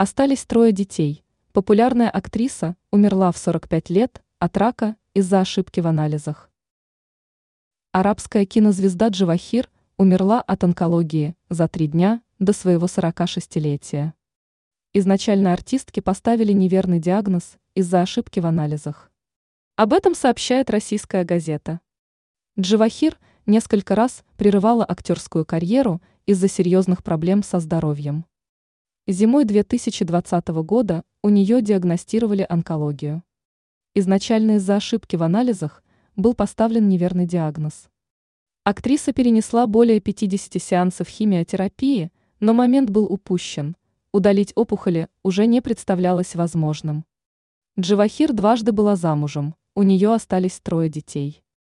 Остались трое детей. Популярная актриса умерла в 45 лет от рака из-за ошибки в анализах. Арабская кинозвезда Джавахир умерла от онкологии за три дня до своего 46-летия. Изначально артистке поставили неверный диагноз из-за ошибки в анализах. Об этом сообщает российская газета. Джавахир несколько раз прерывала актерскую карьеру из-за серьезных проблем со здоровьем. Зимой 2020 года у нее диагностировали онкологию. Изначально из-за ошибки в анализах был поставлен неверный диагноз. Актриса перенесла более 50 сеансов химиотерапии, но момент был упущен. Удалить опухоли уже не представлялось возможным. Дживахир дважды была замужем, у нее остались трое детей.